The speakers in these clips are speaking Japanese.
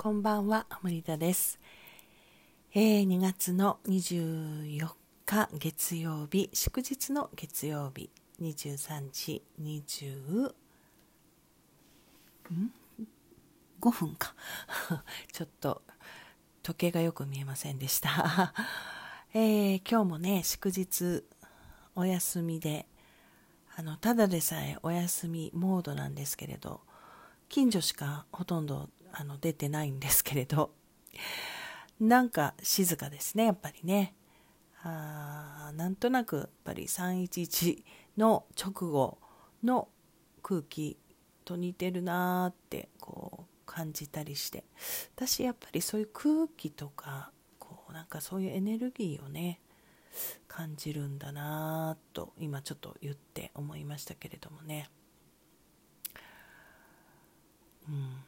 こんばんは、森田です。えー、2月の24日月曜日、祝日の月曜日、23時20、ん ?5 分か。ちょっと時計がよく見えませんでした。えー、今日もね、祝日お休みで、あの、ただでさえお休みモードなんですけれど、近所しかほとんどあの出てないんですけれど。なんか静かですねやっぱりね。あなんとなくやっぱり311の直後の空気と似てるなーってこう感じたりして。私やっぱりそういう空気とかこうなんかそういうエネルギーをね感じるんだなと今ちょっと言って思いましたけれどもね。うん。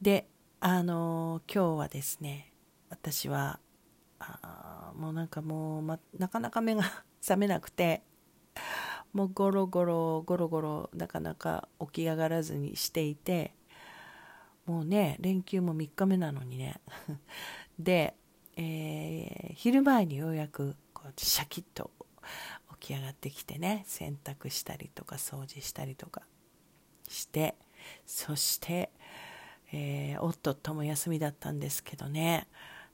であの今日はですね私はあもうなんかもう、ま、なかなか目が 覚めなくてもうゴロゴロゴロゴロなかなか起き上がらずにしていてもうね連休も3日目なのにね で、えー、昼前にようやくこうシャキッと起き上がってきてね洗濯したりとか掃除したりとかしてそしてえー、夫とも休みだったんですけどね。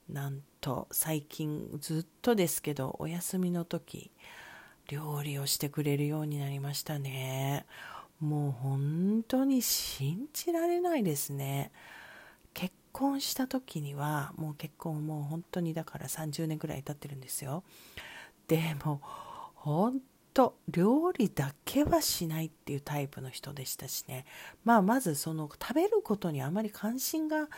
なんと最近ずっとですけどお休みの時料理をしてくれるようになりましたね。もう本当に信じられないですね。結婚した時にはもう結婚もう本当にだから30年ぐらい経ってるんですよ。でも本と料理だけはしないっていうタイプの人でしたしね。まあまずその食べることにあまり関心が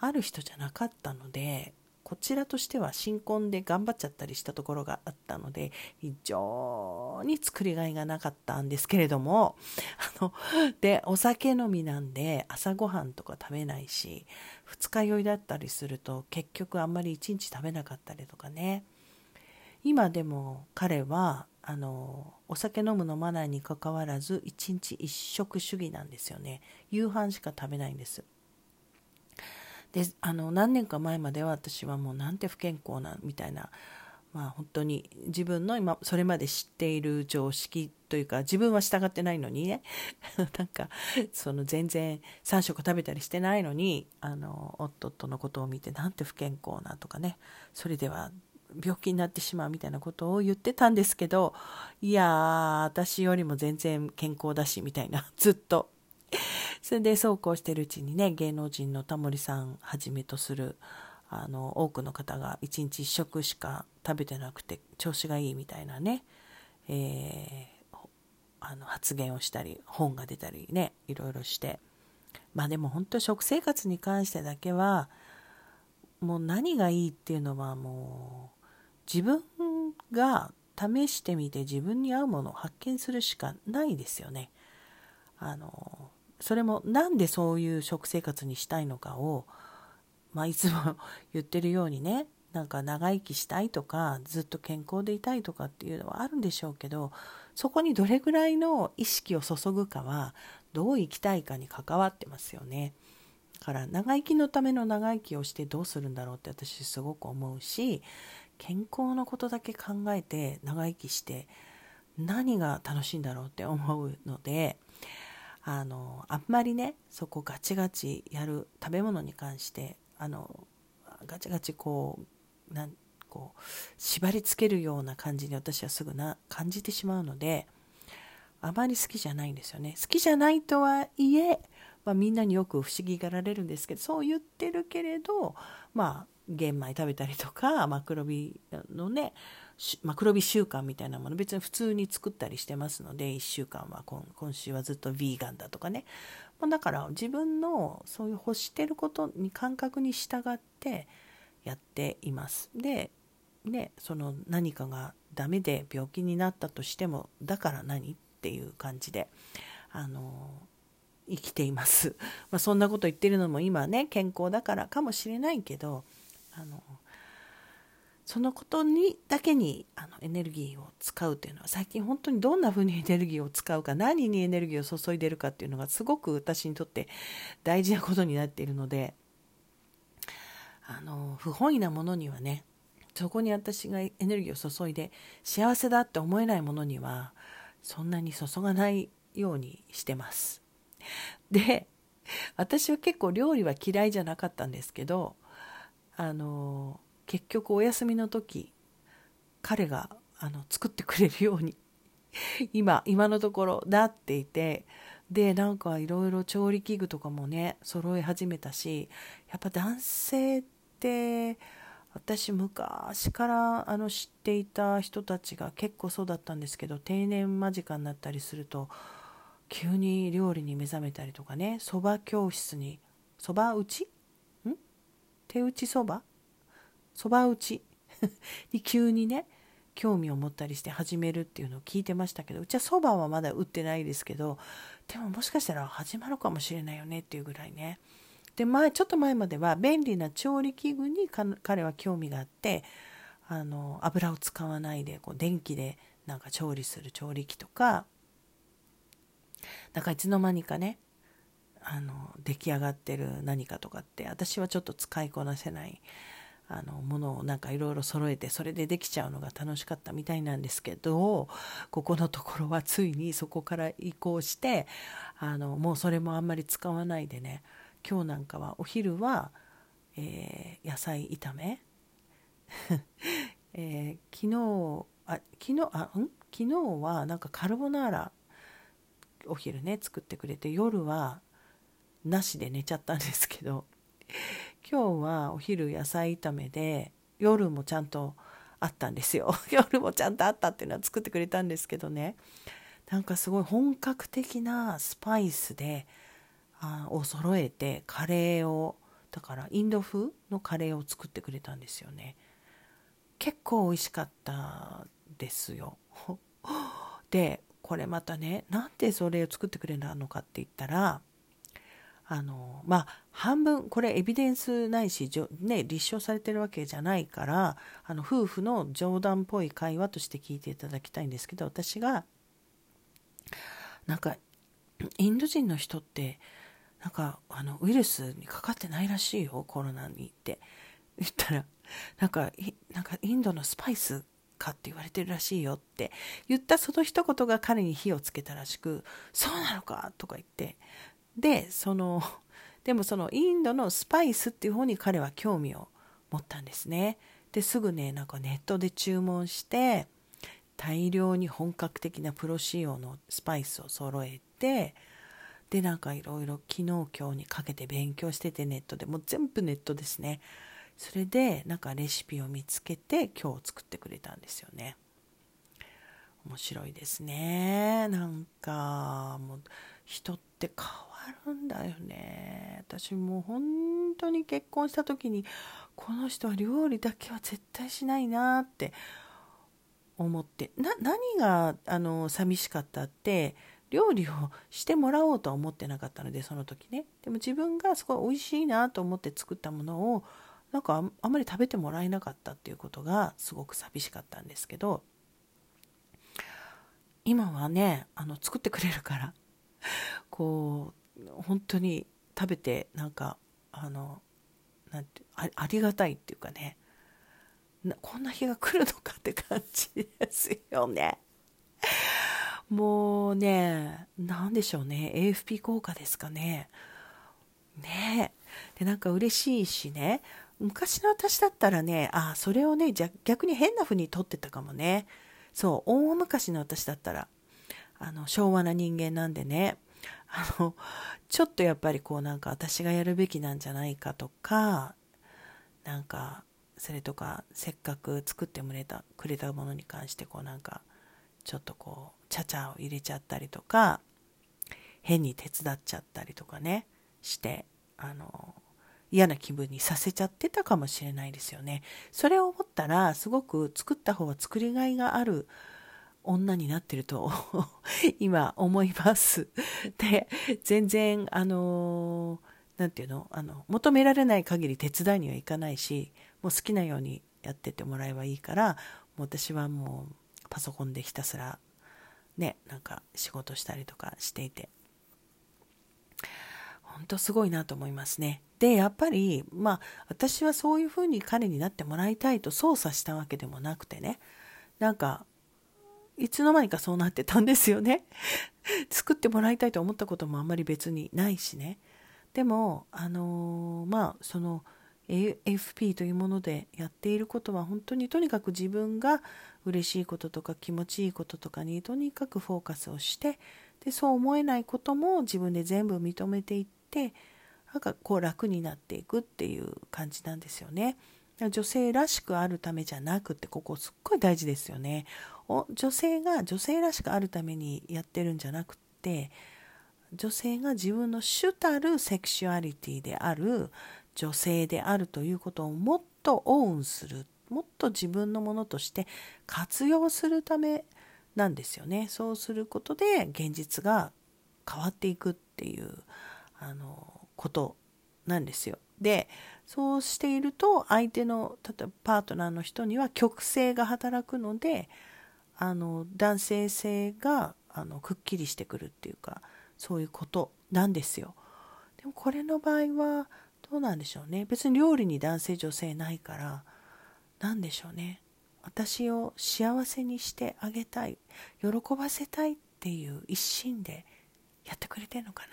ある人じゃなかったのでこちらとしては新婚で頑張っちゃったりしたところがあったので非常に作りがいがなかったんですけれどもあのでお酒飲みなんで朝ごはんとか食べないし二日酔いだったりすると結局あんまり一日食べなかったりとかね。今でも彼はあのお酒飲む飲まないにかかわらず一日一食主義なんですよね。夕飯しか食べないんです。であの何年か前までは私はもうなんて不健康なみたいなまあ本当に自分の今それまで知っている常識というか自分は従ってないのにね。なんかその全然3食食べたりしてないのにあの夫とのことを見てなんて不健康なとかね。それでは病気になってしまうみたいなことを言ってたんですけどいやー私よりも全然健康だしみたいな ずっと。それでそうこうしてるうちにね芸能人のタモリさんはじめとするあの多くの方が1日1食しか食べてなくて調子がいいみたいなね、えー、あの発言をしたり本が出たりねいろいろして。まあでも本当食生活に関してだけはもう何がいいっていうのはもう自分が試してみて自分に合うものを発見するしかないですよね。あのそれもなんでそういう食生活にしたいのかを、まあ、いつも言ってるようにねなんか長生きしたいとかずっと健康でいたいとかっていうのはあるんでしょうけどそこにどれぐらいの意識を注ぐかはどう生きたいかに関わってますよね。だから長生きのための長生きをしてどうするんだろうって私すごく思うし健康のことだけ考えて長生きして何が楽しいんだろうって思うのであのあんまりねそこガチガチやる食べ物に関してあのガチガチこうなんこう縛りつけるような感じに私はすぐな感じてしまうのであまり好きじゃないんですよね。好きじゃないとはいえ、まあ、みんなによく不思議がられるんですけどそう言ってるけれどまあ玄米食べたりとかマクロビのねマクロビ習慣みたいなもの別に普通に作ったりしてますので1週間は今今週はずっとヴィーガンだとかね、だから自分のそういう欲してることに感覚に従ってやっています。でねその何かがダメで病気になったとしてもだから何っていう感じであの生きています、まあ、そんなこと言ってるのも今ね健康だからかもしれないけどあのそのことにだけにあのエネルギーを使うというのは最近本当にどんなふうにエネルギーを使うか何にエネルギーを注いでるかっていうのがすごく私にとって大事なことになっているのであの不本意なものにはねそこに私がエネルギーを注いで幸せだって思えないものにはそんなに注がないようにしてます。で私は結構料理は嫌いじゃなかったんですけどあの結局お休みの時彼があの作ってくれるように 今今のところなっていてでなんかいろいろ調理器具とかもね揃え始めたしやっぱ男性って私昔からあの知っていた人たちが結構そうだったんですけど定年間近になったりすると急に料理に目覚めたりとかねそば教室にそば打ち手打ちそば？そば打ち？に急にね興味を持ったりして始めるっていうのを聞いてましたけどうちはそばはまだ打ってないですけどでももしかしたら始まるかもしれないよねっていうぐらいね。で前ちょっと前までは便利な調理器具に彼は興味があってあの油を使わないでこう電気でなんか調理する調理器とかなんかいつの間にかねあの出来上がってる何かとかって私はちょっと使いこなせないあのものをなんかいろいろ揃えてそれでできちゃうのが楽しかったみたいなんですけど ここのところはついにそこから移行してあのもうそれもあんまり使わないでね今日なんかはお昼は、えー、野菜炒め、えー、昨日あ昨日あん？昨日はなんかカルボナーラお昼ね作ってくれて夜はなしで寝ちゃったんですけど 今日はお昼野菜炒めで夜もちゃんとあったんですよ。夜もちゃんとあったっていうのは作ってくれたんですけどね。なんかすごい本格的なスパイスであを揃えてカレーをだからインド風のカレーを作ってくれたんですよね。結構美味しかったですよ。でこれまたねなんでそれを作ってくれたのかって言ったらあのまあ半分これエビデンスないし、ね、立証されてるわけじゃないからあの夫婦の冗談っぽい会話として聞いていただきたいんですけど私がなんかインド人の人ってなんかあのウイルスにかかってないらしいよコロナにって。言ったらなんかなんかインドのスパイスかって言われてるらしいよって言ったその一言が彼に火をつけたらしくそうなのかとか言ってでその でもそのインドのスパイスっていう方に彼は興味を持ったんですね。ですぐねなんかネットで注文して大量に本格的なプロ仕様のスパイスを揃えてでなんかいろいろ昨日今日にかけて勉強しててネットで。もう全部ネットですね。それでなんかレシピを見つけて今日作ってくれたんですよね。面白いですね。なんかもう人って変わるんだよね。私もう本当に結婚した時にこの人は料理だけは絶対しないなって思ってな何があの寂しかったって料理をしてもらおうとは思ってなかったのでその時ね。でも自分がすごい美味しいなと思って作ったものをなんかあんまり食べてもらえなかったっていうことがすごく寂しかったんですけど今はねあの作ってくれるからこう本当に食べてなんかあのなんてありがたいっていうかねこんな日が来るのかって感じですよね。もうね、なんでしょうね。AFP 効果ですかね。ねで、なんか嬉しいしね。昔の私だったらね、あ、それをね、じゃ逆に変な風に撮ってたかもね。そう、大昔の私だったら、あの、昭和な人間なんでね、あの、ちょっとやっぱりこうなんか私がやるべきなんじゃないかとか、なんか、それとか、せっかく作ってくれた、くれたものに関してこうなんか、ちょっとこう、ちゃちゃを入れちゃったりとか、変に手伝っちゃったりとかね、して、あの、嫌な気分にさせちゃってたかもしれないですよね。それを思ったら、すごく作った方は作りがいがある女になってると 今思います。で、全然、あの、なんていうの？あの、求められない限り手伝いにはいかないし、もう好きなようにやっててもらえばいいからもう私はもうパソコンでひたすらねなんか仕事したりとかしていて本当すごいなと思いますね。で、やっぱり、まあ、私はそういうふうに彼になってもらいたいと操作したわけでもなくてね、なんか、いつの間にかそうなってたんですよね。作ってもらいたいと思ったこともあんまり別にないしね。でも、あのー、まあ、その、AFP というものでやっていることは本当にとにかく自分が嬉しいこととか気持ちいいこととかにとにかくフォーカスをしてでそう思えないことも自分で全部認めていってなんかこう楽になっていくっていう感じなんですよね。女性らしくあるためじゃなくってここすっごい大事ですよね。女性が女性らしくあるためにやってるんじゃなくて女性が自分の主たるセクシュアリティである女性であるということをもっとオンするもっと自分のものとして活用するためなんですよね。そうすることで現実が変わっていくっていうあのことなんですよ。でそうしていると相手の例えばパートナーの人には極性が働くのであの男性性があのくっきりしてくるっていうかそういうことなんですよ。でもこれの場合はどうなんでしょうね。別に料理に男性女性ないから何でしょうね。私を幸せにしてあげたい喜ばせたいっていう一心でやってくれてんのか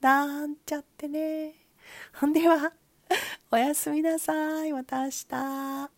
な。なんちゃってね。ほんではおやすみなさい。また明日。